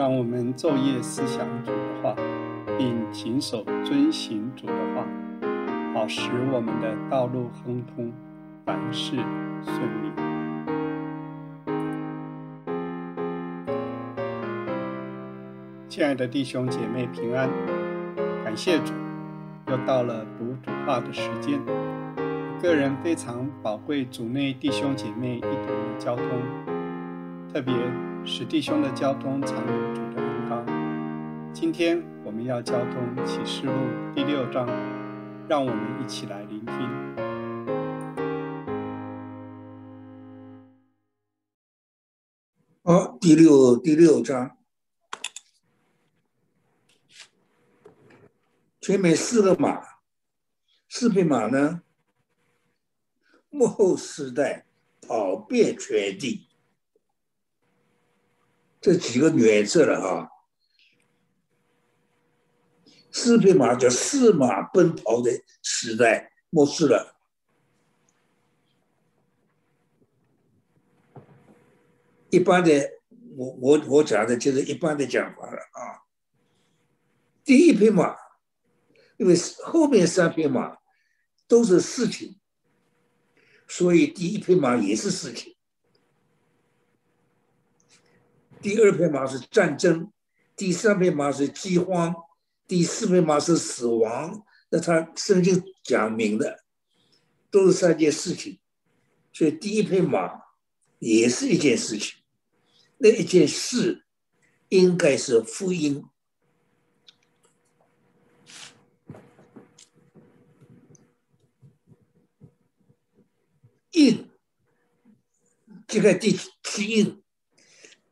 让我们昼夜思想主的话，并谨守遵行主的话，好使我们的道路亨通，凡事顺利。亲爱的弟兄姐妹平安，感谢主，又到了读主话的时间。个人非常宝贵主内弟兄姐妹一同的交通，特别使弟兄的交通常有主的恩高。今天我们要交通启示录第六章，让我们一起来聆听。好，第六第六章，前面四个马，四匹马呢？幕后时代跑遍全地，这几个原则了哈。四匹马叫四马奔跑的时代末世了。一般的，我我我讲的就是一般的讲法了啊。第一匹马，因为后面三匹马都是事情。所以第一匹马也是事情，第二匹马是战争，第三匹马是饥荒，第四匹马是死亡。那他圣经讲明的都是三件事情，所以第一匹马也是一件事情，那一件事应该是福音。印，这个第七印，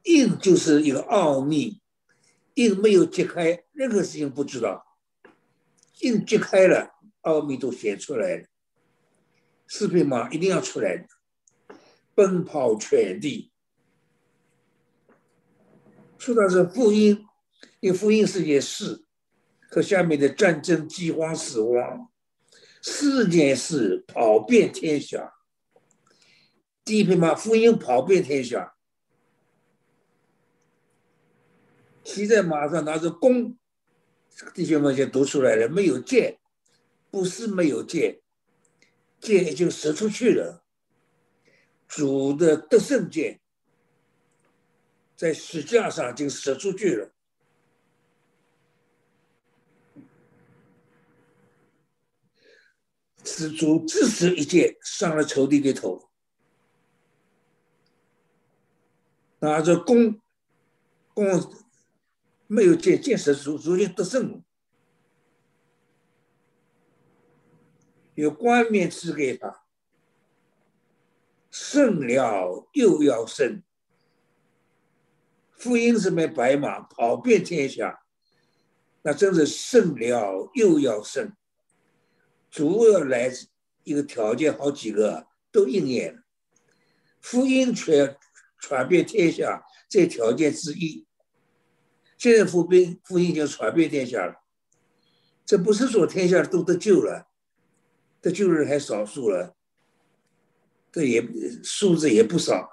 印就是一个奥秘，印没有揭开，任何事情不知道。印揭开了，奥秘都显出来了。四匹马一定要出来的，奔跑全地。说到是福音，因为福音是件事，和下面的战争、饥荒、死亡四件事跑遍天下。第一匹马福音跑遍天下，骑在马上拿着弓，这个弟兄们就读出来了。没有箭，不是没有箭，箭已经射出去了。主的得胜箭在石架上就射出去了，是主自持一箭上了仇敌的头。拿着弓，弓没有建建设逐逐渐得胜，有冠冕赐给他，胜了又要胜。福音是没白马跑遍天下，那真是胜了又要胜。主要来一个条件，好几个都应验了，福音却。传遍天下，这条件之一。现在福音福音已经传遍天下了，这不是说天下都得救了，得救的人还少数了，这也数字也不少，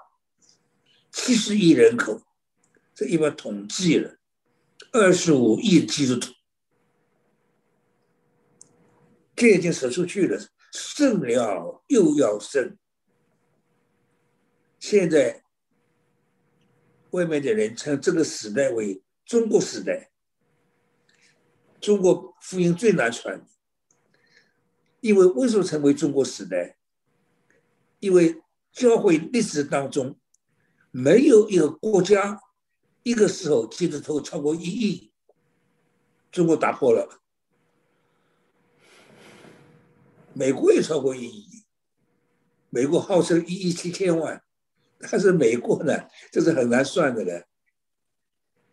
七十亿人口，这一般统计了，二十五亿基督徒，这已经说出去了，剩了又要剩，现在。外面的人称这个时代为中国时代，中国福音最难传，因为为什么成为中国时代？因为教会历史当中没有一个国家一个时候基督徒超过一亿，中国打破了，美国也超过一亿，美国号称一亿七千万。但是美国呢，这是很难算的了。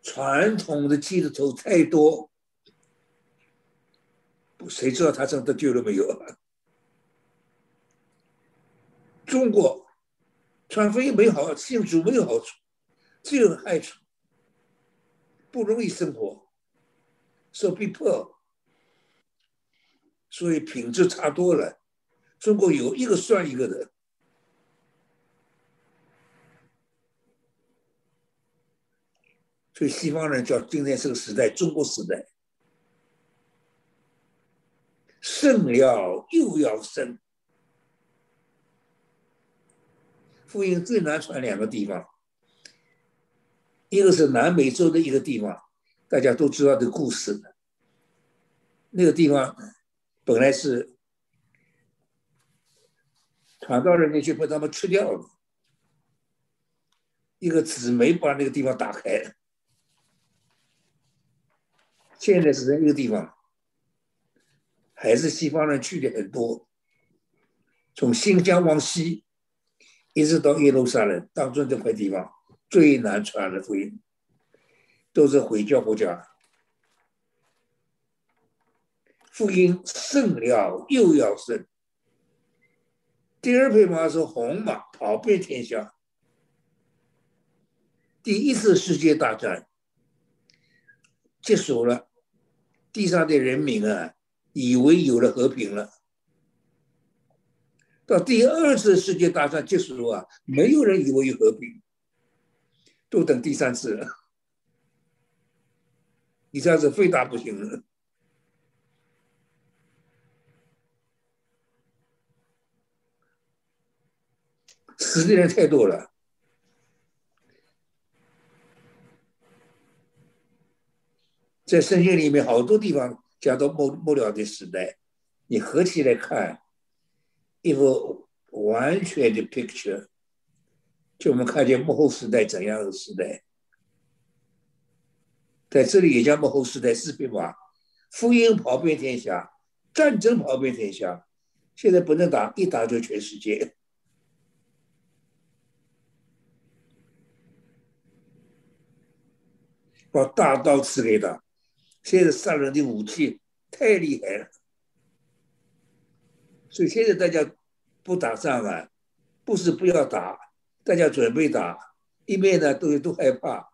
传统的基督徒太多，谁知道他真的救了没有？中国传福音没好，信主没有好处，只有害处，不容易生活，受逼迫，所以品质差多了。中国有一个算一个的。所以西方人叫今天这个时代中国时代，圣了又要生。福音最难传两个地方，一个是南美洲的一个地方，大家都知道的故事。那个地方本来是传道人，就被他们吃掉了。一个紫梅把那个地方打开。现在是在一个地方，还是西方人去的很多，从新疆往西，一直到耶路撒冷当中这块地方最难传的福音，都是回教国家。福音胜了又要胜。第二匹马是红马，跑遍天下。第一次世界大战结束了。地上的人民啊，以为有了和平了。到第二次世界大战结束啊，没有人以为有和平，都等第三次了。你这样子非打不行了，死的人太多了。在圣经里面，好多地方讲到末末了的时代，你合起来看，一幅完全的 picture，就我们看见幕后时代怎样的时代。在这里也叫幕后时代四匹马，福音跑遍天下，战争跑遍天下，现在不能打，一打就全世界，把大刀赐给他。现在杀人的武器太厉害了，所以现在大家不打仗啊，不是不要打，大家准备打，一面呢都都害怕，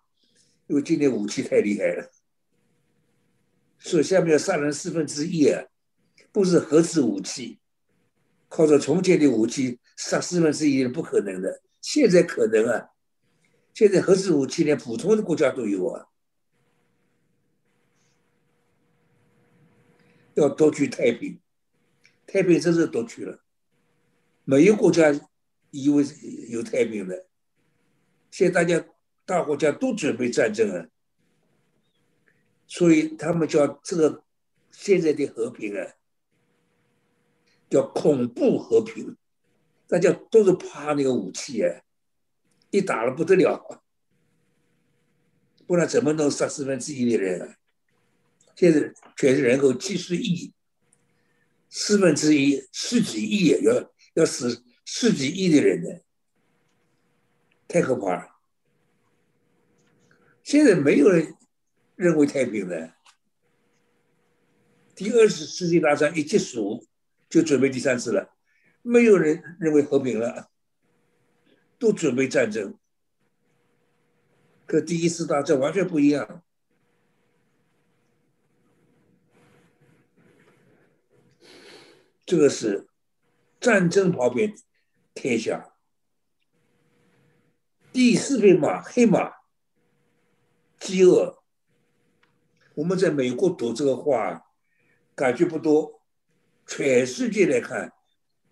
因为今天武器太厉害了，所以下面要杀人四分之一啊，不是核子武器，靠着从前的武器杀四分之一是不可能的，现在可能啊，现在核子武器连普通的国家都有啊。要夺取太平，太平真是夺取了，没有国家以为有太平的，现在大家大国家都准备战争了，所以他们叫这个现在的和平啊，叫恐怖和平，大家都是怕那个武器啊，一打了不得了，不然怎么能杀四分之一的人啊？现在全世界人口几十亿，四分之一十几亿要要死十几亿的人呢，太可怕了。现在没有人认为太平了。第二次世界大战一结束，就准备第三次了，没有人认为和平了，都准备战争。跟第一次大战完全不一样。这个是战争旁边天下。第四匹马，黑马，饥饿。我们在美国读这个话，感觉不多。全世界来看，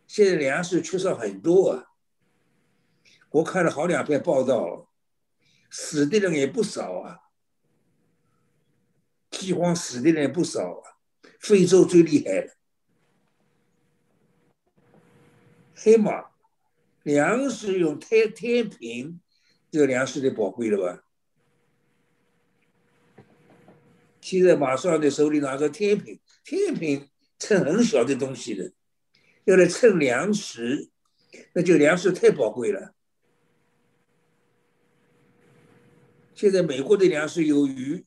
现在粮食缺少很多啊。我看了好两篇报道，死的人也不少啊。饥荒死的人也不少啊，非洲最厉害了。黑马，粮食用天天平，这个粮食就宝贵了吧？现在马上的手里拿着天平，天平称很小的东西的，要来称粮食，那就粮食太宝贵了。现在美国的粮食有余，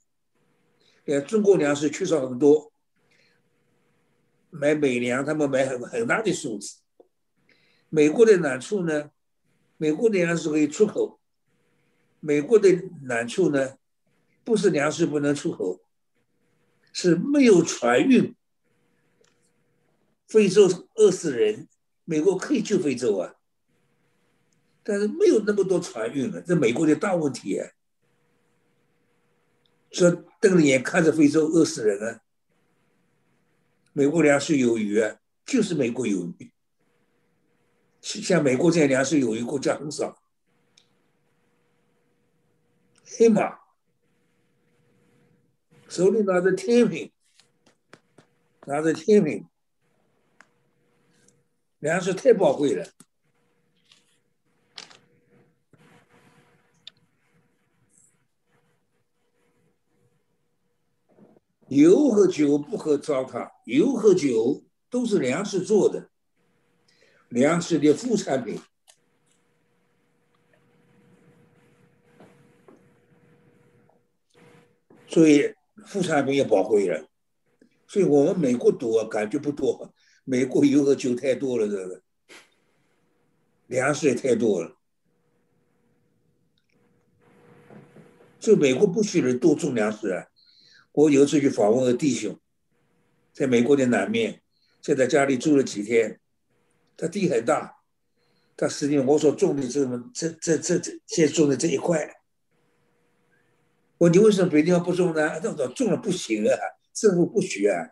呃中国粮食缺少很多，买美粮他们买很很大的数字。美国的难处呢？美国的粮食可以出口。美国的难处呢，不是粮食不能出口，是没有船运。非洲饿死人，美国可以救非洲啊，但是没有那么多船运了，这美国的大问题。说瞪着眼看着非洲饿死人啊！美国粮食有余啊，就是美国有余。像美国这样粮食有余国家很少。黑马手里拿着天平，拿着天平，粮食太宝贵了。油和酒不可糟蹋，油和酒都是粮食做的，粮食的副产品，所以副产品也宝贵了。所以我们美国多感觉不多，美国油和酒太多了，这个粮食也太多了，所以美国不许人多种粮食啊。我有次去访问个弟兄，在美国的南面，在他家里住了几天。他地很大，他实际我所种的这么这这这这现在种的这一块，我你为什么别地方不种呢？那种种了不行啊，政府不许啊。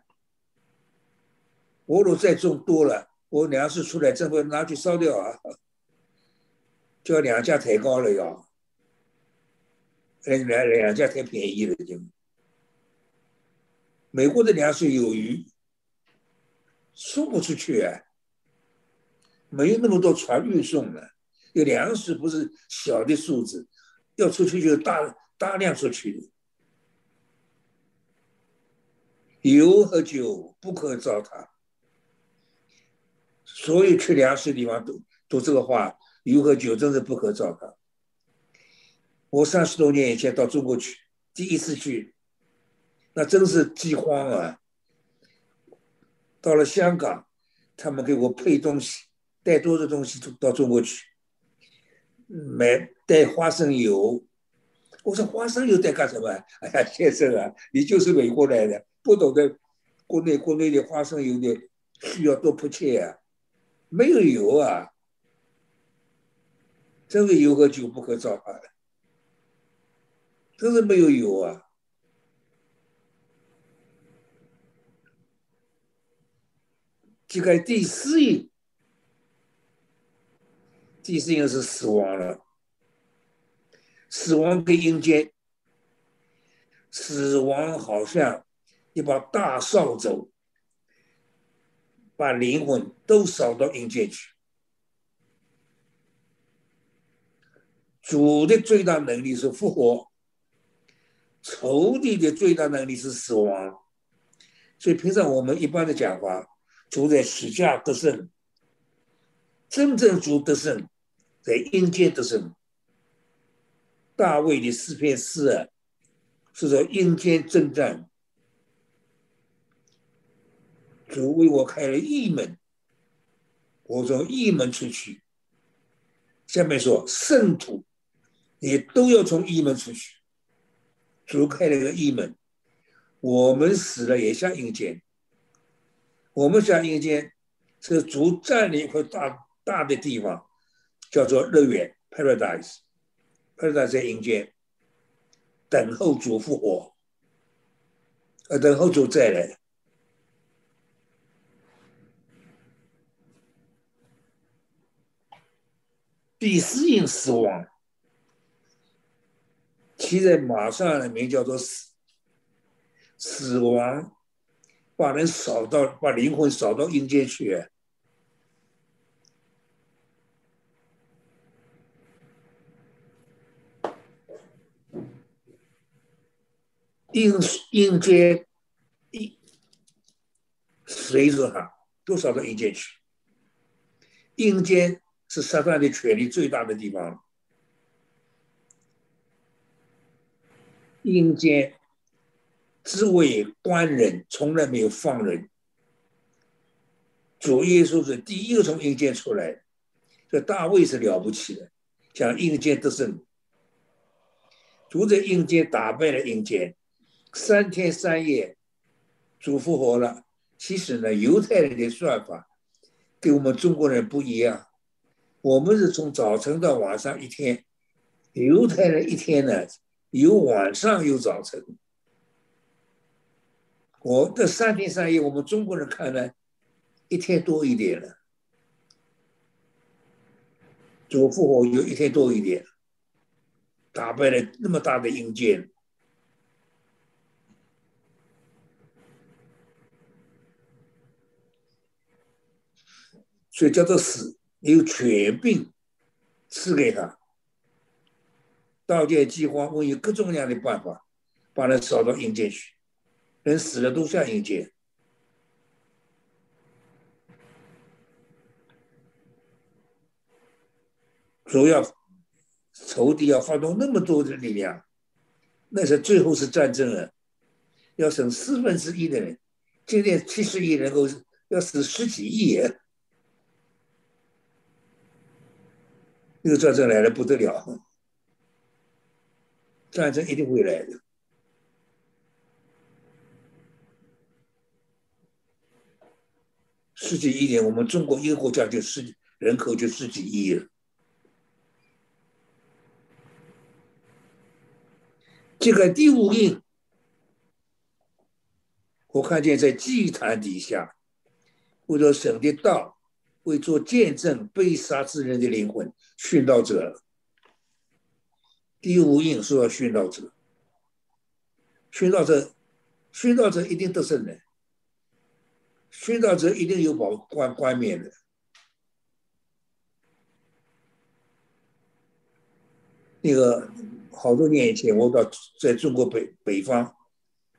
我如果再种多了，我粮食出来，政府拿去烧掉啊，就要两价抬高了要，两两两价太便宜了就。美国的粮食有余，送不出去啊，没有那么多船运送了。有粮食不是小的数字，要出去就大大量出去。油和酒不可糟蹋，所有缺粮食的地方都都这个话，油和酒真是不可糟蹋。我三十多年以前到中国去，第一次去。那真是饥荒啊！到了香港，他们给我配东西，带多少东西到中国去，买带花生油。我说花生油带干什么？哎呀，先生啊，你就是美国来的，不懂得国内国内的花生油的需要多迫切啊！没有油啊，真是油和酒不可糟蹋的，真是没有油啊！这个第四印，第四印是死亡了，死亡跟阴间，死亡好像一把大扫帚，把灵魂都扫到阴间去。主的最大能力是复活，仇敌的最大能力是死亡，所以平常我们一般的讲法。主在死下得胜，真正主得胜，在阴间得胜。大卫的四篇诗啊，是在阴间征战，主为我开了一门，我从一门出去。下面说圣徒也都要从一门出去，主开了个一门，我们死了也像阴间。我们像阴间是主占领一块大大的地方，叫做乐园 （Paradise），Paradise 在阴间，等候主复活，呃，等候主再来。第四印死亡，其在马上的名叫做死，死亡。把人扫到，把灵魂扫到阴间去。阴阴间，阴谁说他都上到阴间去。阴间是撒旦的权力最大的地方。阴间。只为关人，从来没有放人。主耶稣是第一个从阴间出来，这大卫是了不起的，讲阴间得胜。主在阴间打败了阴间，三天三夜，主复活了。其实呢，犹太人的算法跟我们中国人不一样，我们是从早晨到晚上一天，犹太人一天呢有晚上有早晨。我这三天三夜，我们中国人看呢，一天多一点了。主复活有一天多一点，打败了那么大的硬件，所以叫做死，有权柄赐给他，盗剑、饥荒，我有各种各样的办法，把他扫到阴间去，人死了都下阴间。主要仇敌要发动那么多的力量，那是最后是战争了，要省四分之一的人，今天七十亿人口要死十几亿人，这个战争来了不得了，战争一定会来的，十几亿年，我们中国一个国家就十人口就十几亿了。这个第五印，我看见在祭坛底下，为了神的道，为做见证被杀之人的灵魂，殉道者。第五印说要殉道者，殉道者，殉道者一定得胜的，殉道者一定有保冠冠冕的，那个。好多年以前，我到在中国北北方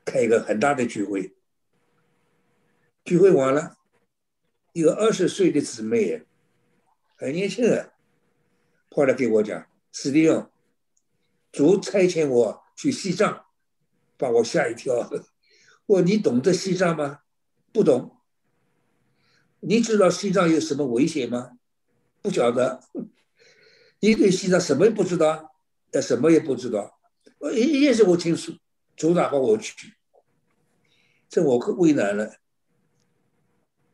开一个很大的聚会，聚会完了，一个二十岁的姊妹，很年轻的，跑来给我讲：“史蒂夫，主差遣我去西藏，把我吓一跳。我你懂得西藏吗？不懂。你知道西藏有什么危险吗？不晓得。你对西藏什么也不知道。”呃，什么也不知道，我一一件事我清楚，主打发我去，这我可为难了，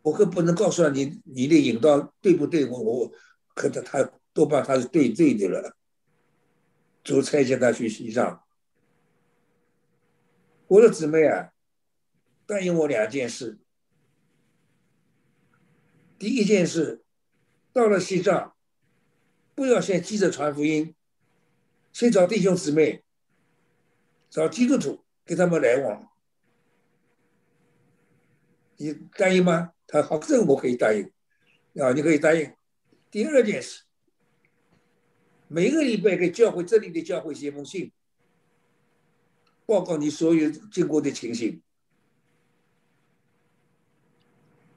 我可不能告诉你，你的引导对不对？我我可能他多半他是对对的了，主差遣他去西藏，我的姊妹啊，答应我两件事，第一件事，到了西藏，不要先急着传福音。先找弟兄姊妹，找基督徒，跟他们来往，你答应吗？他好，这个我可以答应，啊，你可以答应。第二件事，每个礼拜给教会这里的教会写封信，报告你所有经过的情形。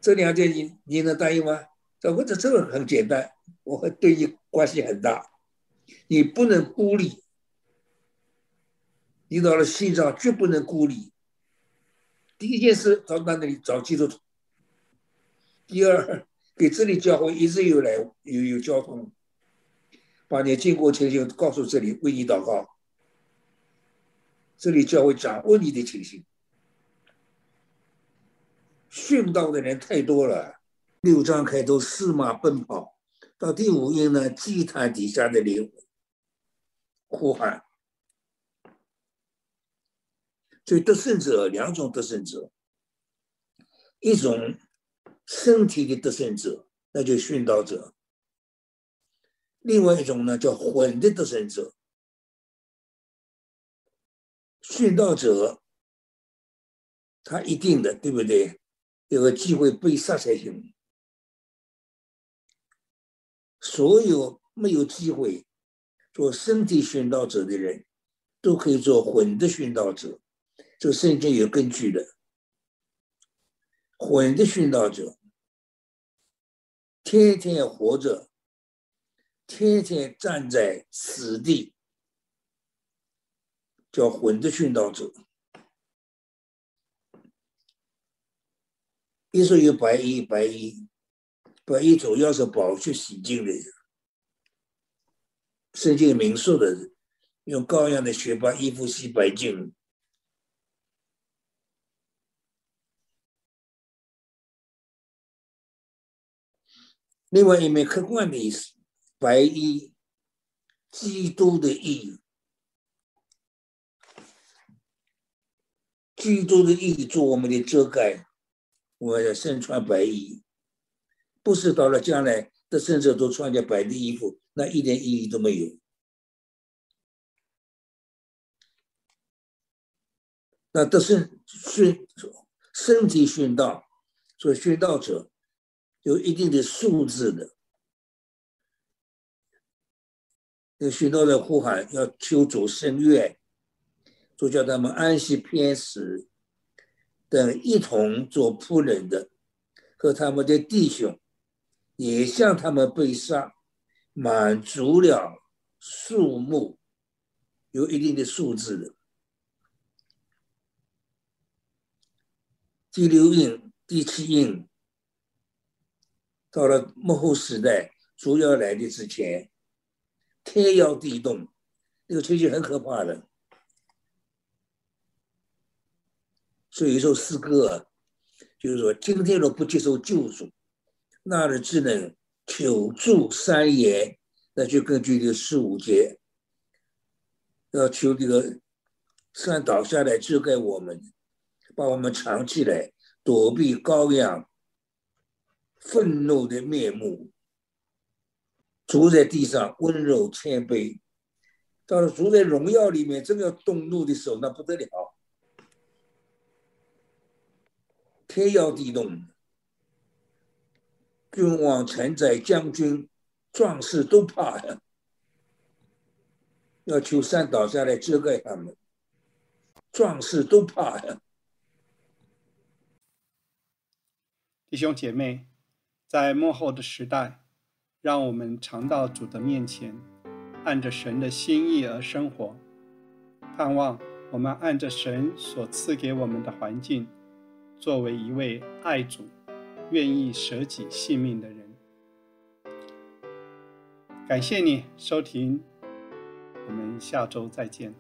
这两件你你能答应吗？这我这这个很简单，我会对你关系很大。你不能孤立，你到了西藏绝不能孤立。第一件事到那里找基督徒，第二给这里教会一直有来有有交通，把你经过情形告诉这里为你祷告，这里教会掌握你的情形。殉道的人太多了，六章开头四马奔跑。到第五印呢，祭坛底下的灵呼喊，所以得胜者两种得胜者，一种身体的得胜者，那就殉道者；另外一种呢，叫魂的得胜者。殉道者，他一定的，对不对？有个机会被杀才行。所有没有机会做身体殉道者的人，都可以做魂的殉道者。这个圣经有根据的。魂的殉道者，天天活着，天天站在死地，叫魂的殉道者。一说有白衣，白衣。白衣主要是保去洗净的人，圣经明说的，用羔羊的血把衣服洗白净。另外一面客观的意思，白衣，基督的衣，基督的意义做我们的遮盖，我要身穿白衣，不是到了将来的圣者都穿着白的衣服，那一点意义都没有。那都是宣身体宣道，做宣道者有一定的素质的。有许多的呼喊要求主圣愿。都叫他们安息偏食等一同做仆人的，和他们的弟兄也向他们被杀，满足了数目，有一定的数字的。第六印、第七印，到了幕后时代，主要来的之前，天摇地动，那个情形很可怕的。所以一首诗歌，就是说，今天若不接受救助，那日只能求助三言，那就根据这个十五节，要求这个山倒下来遮盖我们，把我们藏起来，躲避羔羊愤怒的面目，坐在地上温柔谦卑，到了坐在荣耀里面，真要动怒的时候，那不得了。天摇地动，君王、臣宰、将军、壮士都怕呀，要求山倒下来遮盖他们。壮士都怕呀。弟兄姐妹，在幕后的时代，让我们常到主的面前，按着神的心意而生活，盼望我们按着神所赐给我们的环境。作为一位爱主、愿意舍己性命的人，感谢你收听，我们下周再见。